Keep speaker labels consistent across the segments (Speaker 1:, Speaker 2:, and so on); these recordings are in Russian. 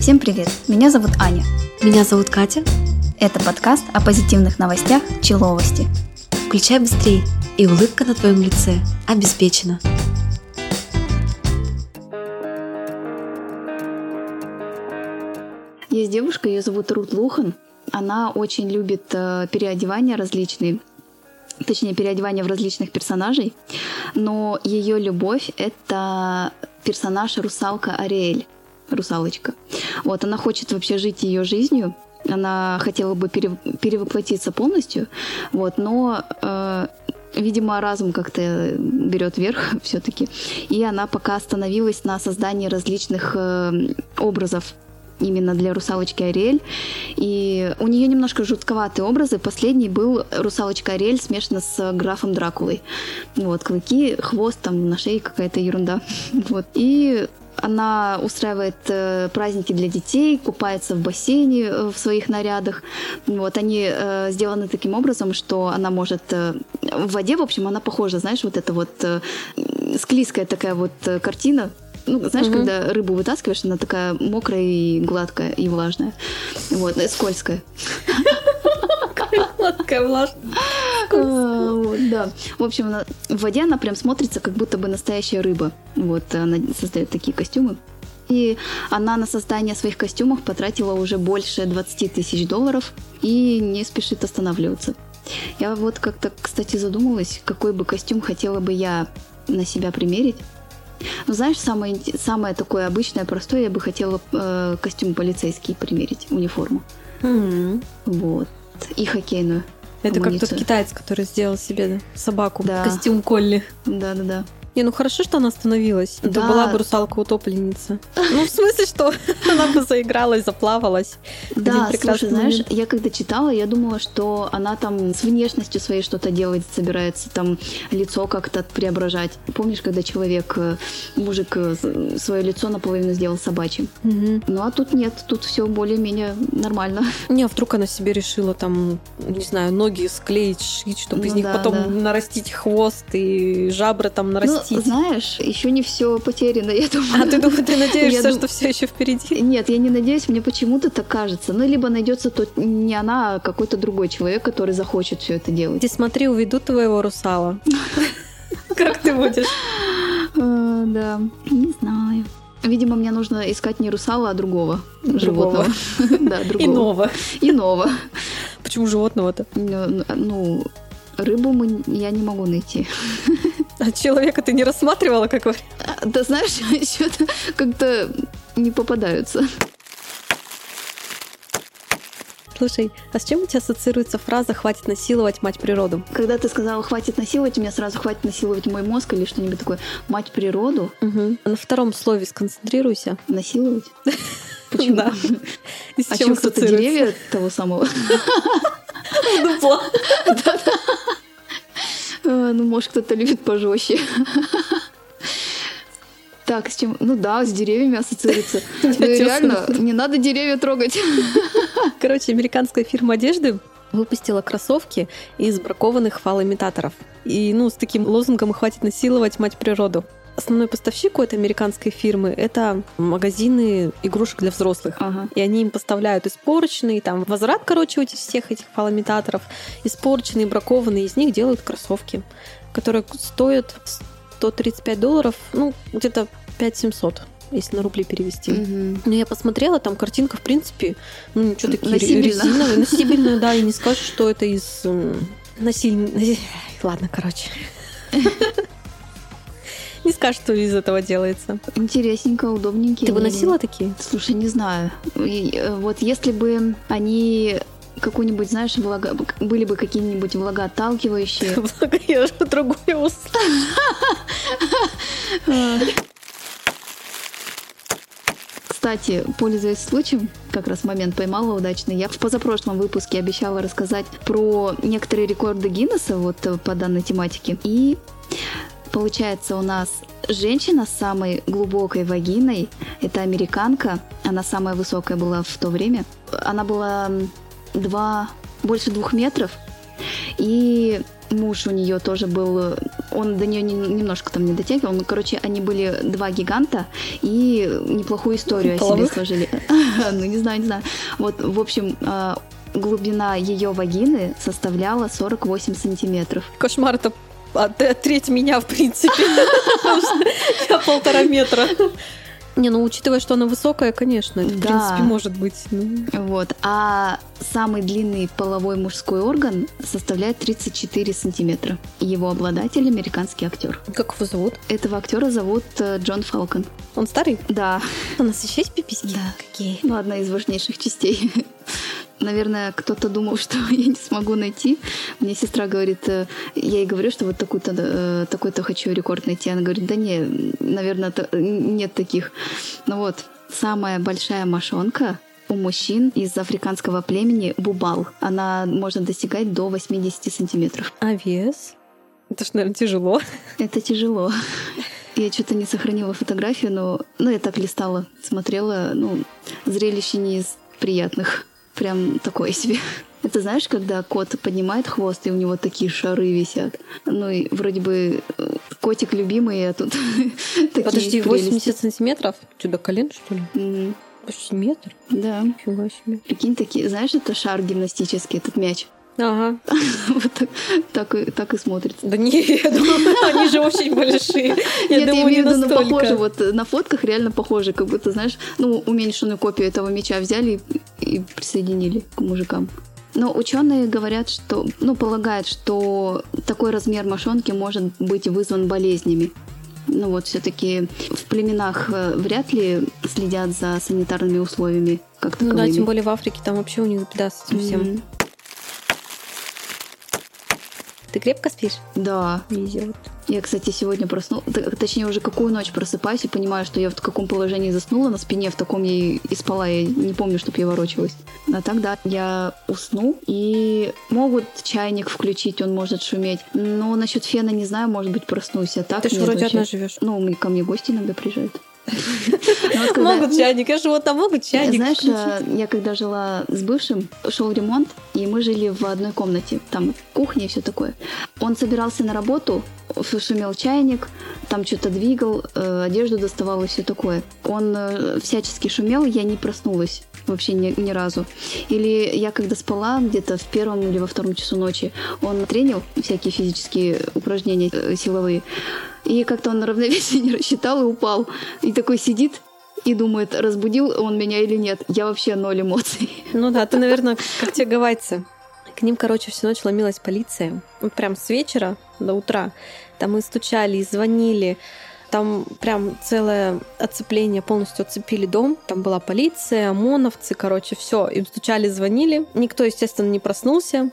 Speaker 1: Всем привет! Меня зовут Аня.
Speaker 2: Меня зовут Катя.
Speaker 1: Это подкаст о позитивных новостях Человости.
Speaker 2: Включай быстрее, и улыбка на твоем лице обеспечена.
Speaker 1: Есть девушка, ее зовут Рут Лухан. Она очень любит э, переодевания различные, точнее переодевания в различных персонажей, но ее любовь это персонаж русалка Ариэль, русалочка. Вот она хочет вообще жить ее жизнью, она хотела бы пере, перевоплотиться полностью, вот, но э, видимо, разум как-то берет верх все-таки. И она пока остановилась на создании различных э, образов именно для русалочки Ариэль. И у нее немножко жутковатые образы. Последний был русалочка Ариэль смешана с графом Дракулой. Вот, клыки, хвост, там на шее какая-то ерунда. Вот. И она устраивает э, праздники для детей, купается в бассейне э, в своих нарядах. Вот они э, сделаны таким образом, что она может э, в воде, в общем, она похожа, знаешь, вот эта вот э, склизкая такая вот э, картина ну, знаешь, угу. когда рыбу вытаскиваешь, она такая мокрая и гладкая и влажная. Вот, э, скользкая.
Speaker 2: Гладкая, влажная.
Speaker 1: Да. В общем, в воде она прям смотрится, как будто бы настоящая рыба. Вот, она создает такие костюмы. И она на создание своих костюмов потратила уже больше 20 тысяч долларов и не спешит останавливаться. Я вот как-то, кстати, задумалась, какой бы костюм хотела бы я на себя примерить. Ну, знаешь, самое, самое такое обычное, простое, я бы хотела э, костюм полицейский примерить, униформу.
Speaker 2: Mm-hmm.
Speaker 1: Вот. И хоккейную.
Speaker 2: Это как тот китаец, который сделал себе собаку, да. костюм Колли.
Speaker 1: Да-да-да.
Speaker 2: Не, ну хорошо, что она остановилась. Да. Это была бы русалка-утопленница. Ну, в смысле, что она бы заигралась, заплавалась.
Speaker 1: Да, слушай, знаешь, я когда читала, я думала, что она там с внешностью своей что-то делать собирается, там лицо как-то преображать. Помнишь, когда человек, э, мужик, э, свое лицо наполовину сделал собачьим? Ну, а тут нет, тут все более-менее нормально.
Speaker 2: Не, а вдруг она себе решила там, не знаю, ноги склеить, шить, чтобы ну, из них да, потом нарастить хвост и жабры там нарастить. Ну,
Speaker 1: простить. Знаешь, еще не все потеряно, я думаю.
Speaker 2: А ты думаешь, ты надеешься, что все еще впереди?
Speaker 1: Нет, я не надеюсь, мне почему-то так кажется. Ну, либо найдется тот не она, а какой-то другой человек, который захочет все это делать.
Speaker 2: Ты смотри, уведут твоего русала. Как ты будешь?
Speaker 1: А, да, не знаю. Видимо, мне нужно искать не русала, а другого, животного.
Speaker 2: Да, другого. Иного.
Speaker 1: Иного.
Speaker 2: Почему животного-то?
Speaker 1: Ну, ну рыбу мы, я не могу найти.
Speaker 2: А человека ты не рассматривала как вариант?
Speaker 1: Да знаешь, что-то как-то не попадаются.
Speaker 2: Слушай, а с чем у тебя ассоциируется фраза «хватит насиловать мать природу»?
Speaker 1: Когда ты сказала «хватит насиловать», у меня сразу «хватит насиловать мой мозг» или что-нибудь такое. «Мать природу»?
Speaker 2: Угу. На втором слове сконцентрируйся.
Speaker 1: Насиловать?
Speaker 2: Почему? Да.
Speaker 1: а чем кто-то деревья того самого?
Speaker 2: Дупло.
Speaker 1: А, ну, может, кто-то любит пожестче. Так, с чем? Ну да, с деревьями ассоциируется. Ну, реально, не надо деревья трогать.
Speaker 2: Короче, американская фирма одежды выпустила кроссовки из бракованных фалоимитаторов. И, ну, с таким лозунгом «хватит насиловать мать природу». Основной поставщик у этой американской фирмы — это магазины игрушек для взрослых.
Speaker 1: Ага.
Speaker 2: И они им поставляют испорченные, там, возврат, короче, у всех этих фалоимитаторов, испорченные, бракованные, из них делают кроссовки, которые стоят 135 долларов, ну, где-то 5700 если на рубли перевести.
Speaker 1: Угу.
Speaker 2: Но я посмотрела, там картинка, в принципе, ну, что такие резиновые, носибельные, да, и не скажешь, что это из насиль... Ладно, короче. Не скажешь, что из этого делается.
Speaker 1: Интересненько, удобненькие.
Speaker 2: Ты бы носила такие?
Speaker 1: Слушай, не знаю. Э, вот если бы они какую-нибудь, знаешь, влага... были бы какие-нибудь влагоотталкивающие.
Speaker 2: Влага, я же другое услышала.
Speaker 1: Кстати, пользуясь случаем, как раз момент поймала удачный, я в позапрошлом выпуске обещала рассказать про некоторые рекорды Гиннесса вот э, по данной тематике. И Получается, у нас женщина с самой глубокой вагиной, это американка, она самая высокая была в то время. Она была два, больше двух метров, и муж у нее тоже был он до нее немножко там не дотягивал. Ну, короче, они были два гиганта и неплохую историю Половых? о себе сложили. Ну, не знаю, не знаю. Вот, в общем, а, глубина ее вагины составляла 48 сантиметров.
Speaker 2: Кошмар, это а, треть меня, в принципе. Я полтора метра. Не, ну учитывая, что она высокая, конечно, это, да. в принципе, может быть. Ну.
Speaker 1: Вот. А самый длинный половой мужской орган составляет 34 сантиметра. Его обладатель американский актер.
Speaker 2: Как его зовут?
Speaker 1: Этого актера зовут э, Джон Фалкон.
Speaker 2: Он старый?
Speaker 1: Да.
Speaker 2: У нас еще есть пиписьки?
Speaker 1: Да. Какие? Ну, одна из важнейших частей. Наверное, кто-то думал, что я не смогу найти. Мне сестра говорит, э, я ей говорю, что вот такой-то, э, такой-то хочу рекорд найти. Она говорит, да не, наверное, нет таких. Ну вот, самая большая мошонка у мужчин из африканского племени бубал. Она может достигать до 80 сантиметров.
Speaker 2: А вес? Это ж, наверное, тяжело.
Speaker 1: Это тяжело. Я что-то не сохранила фотографию, но ну, я так листала, смотрела. Ну, зрелище не из приятных прям такое себе. Это знаешь, когда кот поднимает хвост, и у него такие шары висят. Ну и вроде бы э, котик любимый, а тут
Speaker 2: такие Подожди, 80 сантиметров? У тебя колен, что ли? Mm. Почти метр?
Speaker 1: Да.
Speaker 2: Нифига себе.
Speaker 1: Прикинь, такие, знаешь, это шар гимнастический, этот мяч.
Speaker 2: Ага.
Speaker 1: вот так, так, и, так и смотрится.
Speaker 2: Да не, я думаю, они же очень большие. Я Нет, думаю, я имею в виду, ну,
Speaker 1: похоже, вот на фотках реально похоже, как будто, знаешь, ну, уменьшенную копию этого меча взяли и, и присоединили к мужикам. Но ученые говорят, что, ну, полагают, что такой размер мошонки может быть вызван болезнями. Ну вот все-таки в племенах э, вряд ли следят за санитарными условиями как таковыми.
Speaker 2: Ну да, тем более в Африке там вообще у них беда с этим всем. Mm-hmm. Ты крепко спишь?
Speaker 1: Да.
Speaker 2: Везет.
Speaker 1: Я, кстати, сегодня проснулась, точнее уже какую ночь просыпаюсь и понимаю, что я в каком положении заснула, на спине в таком я и спала, я не помню, чтобы я ворочалась. А так, да, я усну, и могут чайник включить, он может шуметь, но насчет фена не знаю, может быть, проснусь, а так...
Speaker 2: Ты же вроде одна живешь.
Speaker 1: Ну, ко мне гости иногда приезжают.
Speaker 2: Могут чайник, я живу там, могут чайник.
Speaker 1: Знаешь, э, я когда жила с бывшим, шел ремонт, и мы жили в одной комнате. Там кухня и все такое. Он собирался на работу, шумел чайник, там что-то двигал, э, одежду доставал и все такое. Он э, всячески шумел, я не проснулась вообще ни, ни разу. Или я когда спала где-то в первом или во втором часу ночи, он тренил всякие физические упражнения силовые. И как-то он равновесие не рассчитал и упал. И такой сидит и думает, разбудил он меня или нет. Я вообще ноль эмоций.
Speaker 2: Ну да, ты, наверное, как те гавайцы. К ним, короче, всю ночь ломилась полиция. Вот прям с вечера до утра. Там и стучали, и звонили. Там прям целое оцепление, полностью оцепили дом. Там была полиция, ОМОНовцы, короче, все. Им стучали, звонили. Никто, естественно, не проснулся.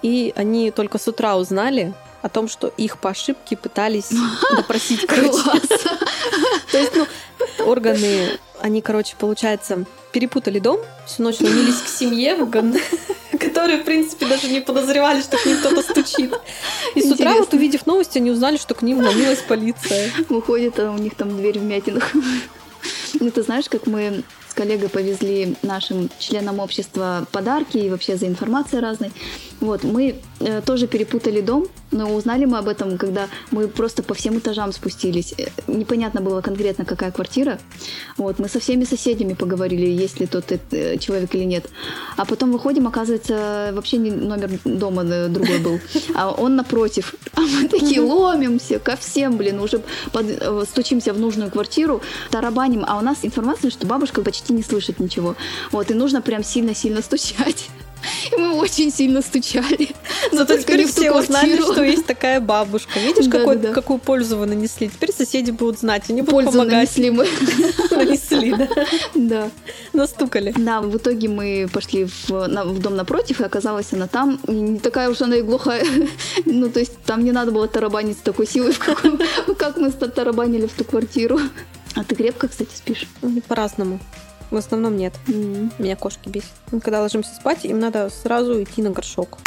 Speaker 2: И они только с утра узнали, о том, что их по ошибке пытались допросить. То есть, ну, органы, они, короче, получается, перепутали дом, всю ночь ломились к семье, которые, в принципе, даже не подозревали, что к ним кто-то стучит. И с утра, вот увидев новости, они узнали, что к ним ломилась полиция.
Speaker 1: Выходит, а у них там дверь в мятинах. Ну, ты знаешь, как мы с коллегой повезли нашим членам общества подарки и вообще за информацией разной. Вот, мы э, тоже перепутали дом, но узнали мы об этом, когда мы просто по всем этажам спустились. Э, непонятно было конкретно, какая квартира. Вот, мы со всеми соседями поговорили, есть ли тот э, человек или нет. А потом выходим, оказывается, вообще не номер дома э, другой был, а он напротив. А мы такие ломимся ко всем, блин, уже под, э, стучимся в нужную квартиру, тарабаним, а у нас информация, что бабушка почти не слышит ничего. Вот, и нужно прям сильно-сильно стучать. И мы очень сильно стучали.
Speaker 2: Но только не все узнали, что есть такая бабушка. Видишь, да, какой, да. какую пользу вы нанесли? Теперь соседи будут знать, они будут пользу помогать.
Speaker 1: нанесли мы.
Speaker 2: Нанесли, да?
Speaker 1: Да.
Speaker 2: Настукали.
Speaker 1: Да, в итоге мы пошли в, в дом напротив, и оказалось, она там. не такая уж она и глухая. ну, то есть там не надо было тарабанить с такой силой, как мы тарабанили в ту квартиру. А ты крепко, кстати, спишь?
Speaker 2: По-разному. В основном нет. Mm-hmm. Меня кошки бесят. Когда ложимся спать, им надо сразу идти на горшок.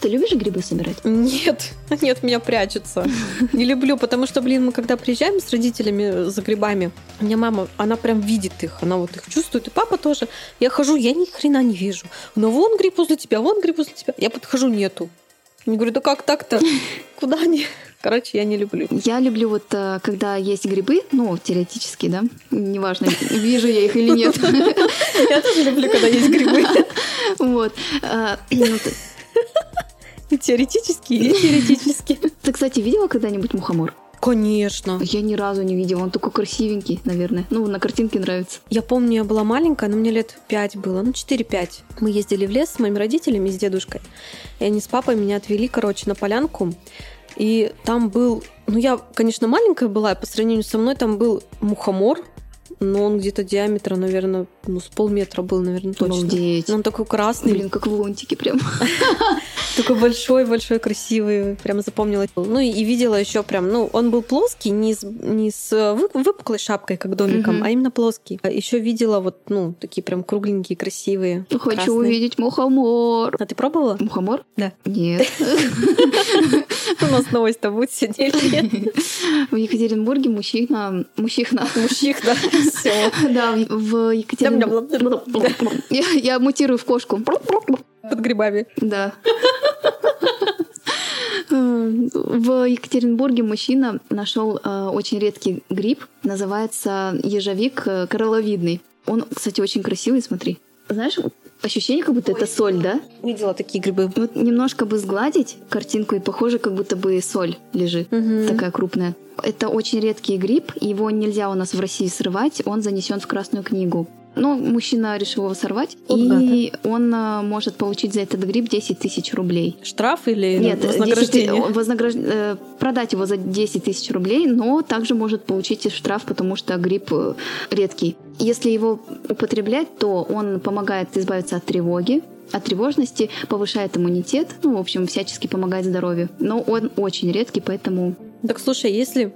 Speaker 1: Ты любишь грибы собирать?
Speaker 2: Нет, нет, меня прячется. Не люблю, потому что, блин, мы когда приезжаем с родителями за грибами, у меня мама, она прям видит их, она вот их чувствует, и папа тоже. Я хожу, я ни хрена не вижу. Но вон гриб возле тебя, вон гриб возле тебя. Я подхожу, нету. Я говорю, да как так-то? Куда они? Короче, я не люблю.
Speaker 1: Я люблю вот, э, когда есть грибы, ну, теоретически, да, неважно, вижу я их или нет.
Speaker 2: Я тоже люблю, когда есть грибы.
Speaker 1: Вот. э, ну,
Speaker 2: теоретически, и теоретически.
Speaker 1: Ты, кстати, видела когда-нибудь мухомор?
Speaker 2: Конечно.
Speaker 1: Я ни разу не видела, он такой красивенький, наверное. Ну, на картинке нравится.
Speaker 2: Я помню, я была маленькая, но мне лет 5 было, ну 4-5. Мы ездили в лес с моими родителями, с дедушкой. И они с папой меня отвели, короче, на полянку. И там был... Ну, я, конечно, маленькая была, по сравнению со мной там был мухомор, но он где-то диаметра, наверное, ну, с полметра был, наверное, точно.
Speaker 1: Обалдеть.
Speaker 2: Но он такой красный,
Speaker 1: Блин, как в лунтике прям.
Speaker 2: такой большой-большой, красивый, прям запомнила. Ну и, видела еще прям, ну, он был плоский, не с, не с вы- выпуклой шапкой, как домиком, а именно плоский. еще видела вот, ну, такие прям кругленькие, красивые.
Speaker 1: Хочу
Speaker 2: красные.
Speaker 1: увидеть мухомор.
Speaker 2: А ты пробовала?
Speaker 1: Мухомор?
Speaker 2: Да.
Speaker 1: Нет.
Speaker 2: У нас новость-то будет сидеть.
Speaker 1: В Екатеринбурге мужчина... Мужчина.
Speaker 2: Мужчих, да, все.
Speaker 1: Да, в- Екатеринбурге... Я, мутирую в кошку.
Speaker 2: Под грибами.
Speaker 1: Да. В Екатеринбурге мужчина нашел э, очень редкий гриб, называется ежовик э, коралловидный. Он, кстати, очень красивый, смотри. Знаешь, ощущение, как будто это соль, да?
Speaker 2: Видела такие грибы.
Speaker 1: Вот немножко бы сгладить картинку, и похоже, как будто бы соль лежит,
Speaker 2: Мгм.
Speaker 1: такая крупная. Это очень редкий гриб, его нельзя у нас в России срывать, он занесен в Красную книгу. Но мужчина решил его сорвать,
Speaker 2: Вот
Speaker 1: и он э, может получить за этот гриб 10 тысяч рублей.
Speaker 2: Штраф или
Speaker 1: Нет, 10
Speaker 2: вознаграждение?
Speaker 1: ты- вознаграж- э, продать его за 10 тысяч рублей, но также может получить и штраф, потому что гриб э, редкий. Если его употреблять, то он помогает избавиться от тревоги, от тревожности, повышает иммунитет, ну, в общем, всячески помогает здоровью. Но он очень редкий, поэтому...
Speaker 2: Так слушай, если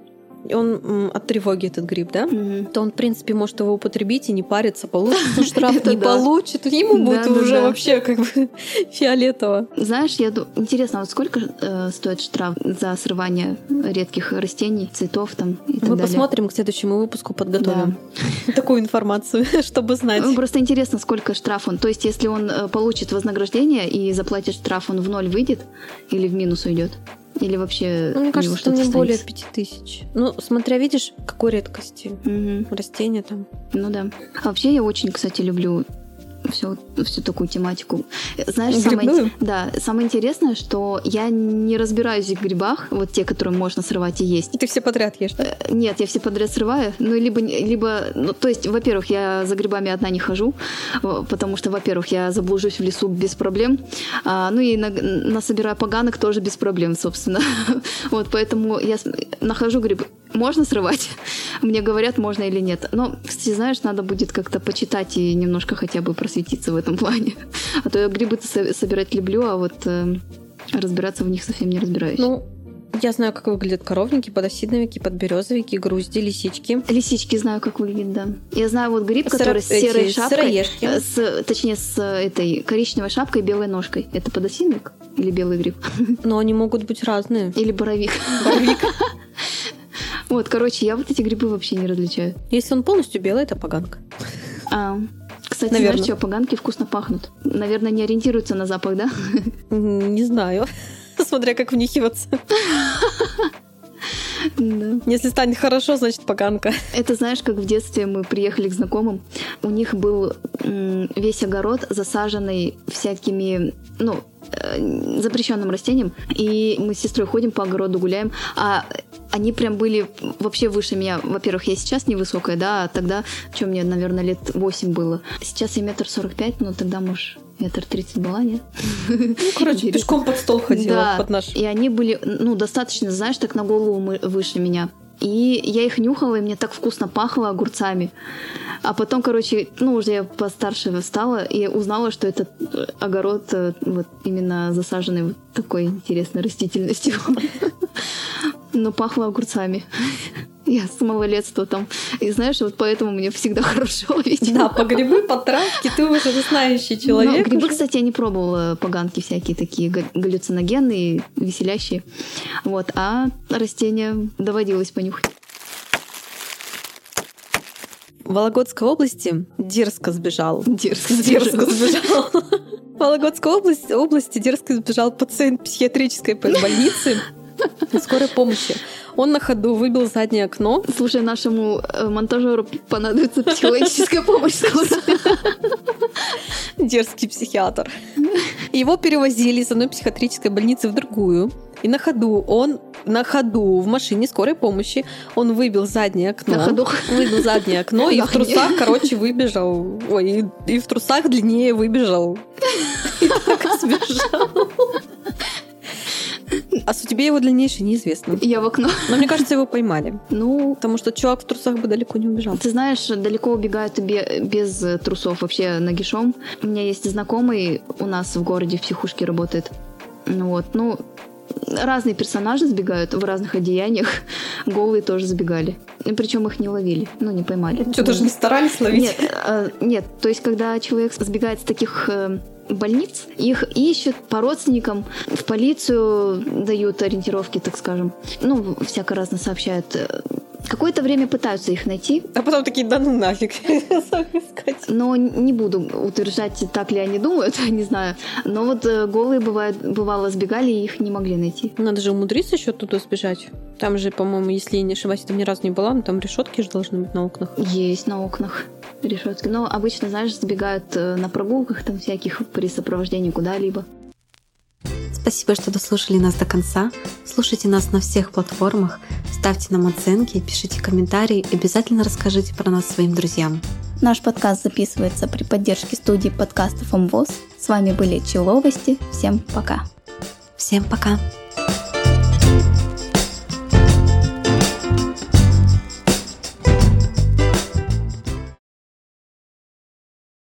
Speaker 2: он от тревоги этот гриб, да? то он, в принципе, может его употребить и не париться, получит штраф, не получит, ему будет уже вообще как бы фиолетово.
Speaker 1: Знаешь, я ду- интересно, вот сколько э, стоит штраф за срывание редких растений, цветов там и так
Speaker 2: Мы посмотрим к следующему выпуску, подготовим такую информацию, чтобы знать.
Speaker 1: Ну, просто интересно, сколько штраф он. То есть, если он э, получит вознаграждение и заплатит штраф, он в ноль выйдет или в минус уйдет? Или вообще
Speaker 2: Ну, мне кажется, что не более
Speaker 1: останется?
Speaker 2: 5000. Ну, смотря, видишь, какой редкости.
Speaker 1: Мгм.
Speaker 2: Растения там.
Speaker 1: Ну да. А вообще я очень, кстати, люблю всю, всю такую тематику. Знаешь, самое, да, самое интересное, что я не разбираюсь в грибах, вот те, которые можно срывать и есть.
Speaker 2: Ты все подряд ешь, да?
Speaker 1: Э, Нет, я все подряд срываю. Ну, либо, либо ну, то есть, во-первых, я за грибами одна не хожу, потому что, во-первых, я заблужусь в лесу без проблем. А, ну и на- насобираю поганок тоже без проблем, собственно. Вот, поэтому я нахожу грибы. Можно срывать? Мне говорят, можно или нет. Но, кстати, знаешь, надо будет как-то почитать и немножко хотя бы просветиться в этом плане. А то я грибы-то со- собирать люблю, а вот э, разбираться в них совсем не разбираюсь.
Speaker 2: Ну, я знаю, как выглядят коровники, подосиновики, подберезовики, грузди, лисички.
Speaker 1: Лисички знаю, как выглядит, да. Я знаю вот гриб,
Speaker 2: Сыро-
Speaker 1: который с
Speaker 2: эти
Speaker 1: серой шапкой.
Speaker 2: сыроежки.
Speaker 1: э, С, точнее, с этой коричневой шапкой и белой ножкой. Это подосиновик или белый гриб?
Speaker 2: Но они могут быть разные.
Speaker 1: Или боровик.
Speaker 2: Боровик.
Speaker 1: Вот, короче, я вот эти грибы вообще не различаю.
Speaker 2: Если он полностью белый, это поганка.
Speaker 1: А, кстати,
Speaker 2: Наверно.
Speaker 1: знаешь что, поганки вкусно пахнут. Наверное, не ориентируются на запах, да?
Speaker 2: Не знаю. Смотря как внихиваться.
Speaker 1: Да.
Speaker 2: Если станет хорошо, значит поганка.
Speaker 1: Это знаешь, как в детстве мы приехали к знакомым, у них был весь огород засаженный всякими, ну, э, запрещенным растением, и мы с сестрой ходим по огороду, гуляем, а они прям были вообще выше меня. Во-первых, я сейчас невысокая, да, а тогда, что мне, наверное, лет 8 было. Сейчас я метр сорок пять, но тогда, может, метр тридцать была, нет?
Speaker 2: Ну, короче, пешком под стол ходила,
Speaker 1: Да,
Speaker 2: под наш.
Speaker 1: и они были, ну, достаточно, знаешь, так на голову выше меня. И я их нюхала, и мне так вкусно пахло огурцами. А потом, короче, ну, уже я постарше стала и узнала, что этот огород э, вот именно засаженный вот такой интересной растительностью. Но пахло огурцами. Я с малолетства там. И знаешь, вот поэтому мне всегда хорошо, видимо.
Speaker 2: Да, по грибы, по травке, ты уже знающий человек.
Speaker 1: грибы,
Speaker 2: уже.
Speaker 1: кстати, я не пробовала поганки всякие такие га- галлюциногенные, веселящие. Вот, а растения доводилось понюхать.
Speaker 2: В Вологодской области дерзко сбежал.
Speaker 1: Дерзко,
Speaker 2: Дерзко сбежал. В Вологодской области, области дерзко сбежал пациент психиатрической больницы скорой помощи. Он на ходу выбил заднее окно.
Speaker 1: Слушай, нашему э, монтажеру понадобится психологическая помощь скоро.
Speaker 2: Дерзкий психиатр. Его перевозили из одной психиатрической больницы в другую. И на ходу он на ходу в машине скорой помощи он выбил заднее окно.
Speaker 1: На ходу.
Speaker 2: Выбил заднее окно и в трусах, короче, выбежал. Ой, и, и в трусах длиннее выбежал. И так сбежал. А судьбе его дальнейшей неизвестно.
Speaker 1: Я в окно.
Speaker 2: Но мне кажется, его поймали.
Speaker 1: Ну,
Speaker 2: Потому что чувак в трусах бы далеко не убежал.
Speaker 1: Ты знаешь, далеко убегают бе- без э, трусов вообще нагишом. У меня есть знакомый у нас в городе в психушке работает. Ну Вот, ну, разные персонажи сбегают в разных одеяниях. Голые тоже забегали. Причем их не ловили, ну, не поймали.
Speaker 2: Что, даже не старались ловить?
Speaker 1: Нет, э, нет, то есть, когда человек сбегает с таких э, больниц, их ищут по родственникам, в полицию дают ориентировки, так скажем. Ну, всяко разно сообщают. Какое-то время пытаются их найти,
Speaker 2: А потом такие, да ну нафиг, сам искать.
Speaker 1: но не буду утверждать, так ли они думают, не знаю. Но вот э, голые бывают, бывало сбегали и их не могли найти.
Speaker 2: Надо же умудриться еще оттуда сбежать. Там же, по-моему, если я не ошибаюсь, там ни разу не была, но там решетки же должны быть на окнах.
Speaker 1: Есть на окнах решетки. Но обычно, знаешь, сбегают э, на прогулках там всяких при сопровождении куда-либо.
Speaker 3: Спасибо, что дослушали нас до конца. Слушайте нас на всех платформах, ставьте нам оценки, пишите комментарии и обязательно расскажите про нас своим друзьям.
Speaker 1: Наш подкаст записывается при поддержке студии подкастов МВОЗ. С вами были Человости. Всем пока.
Speaker 3: Всем пока!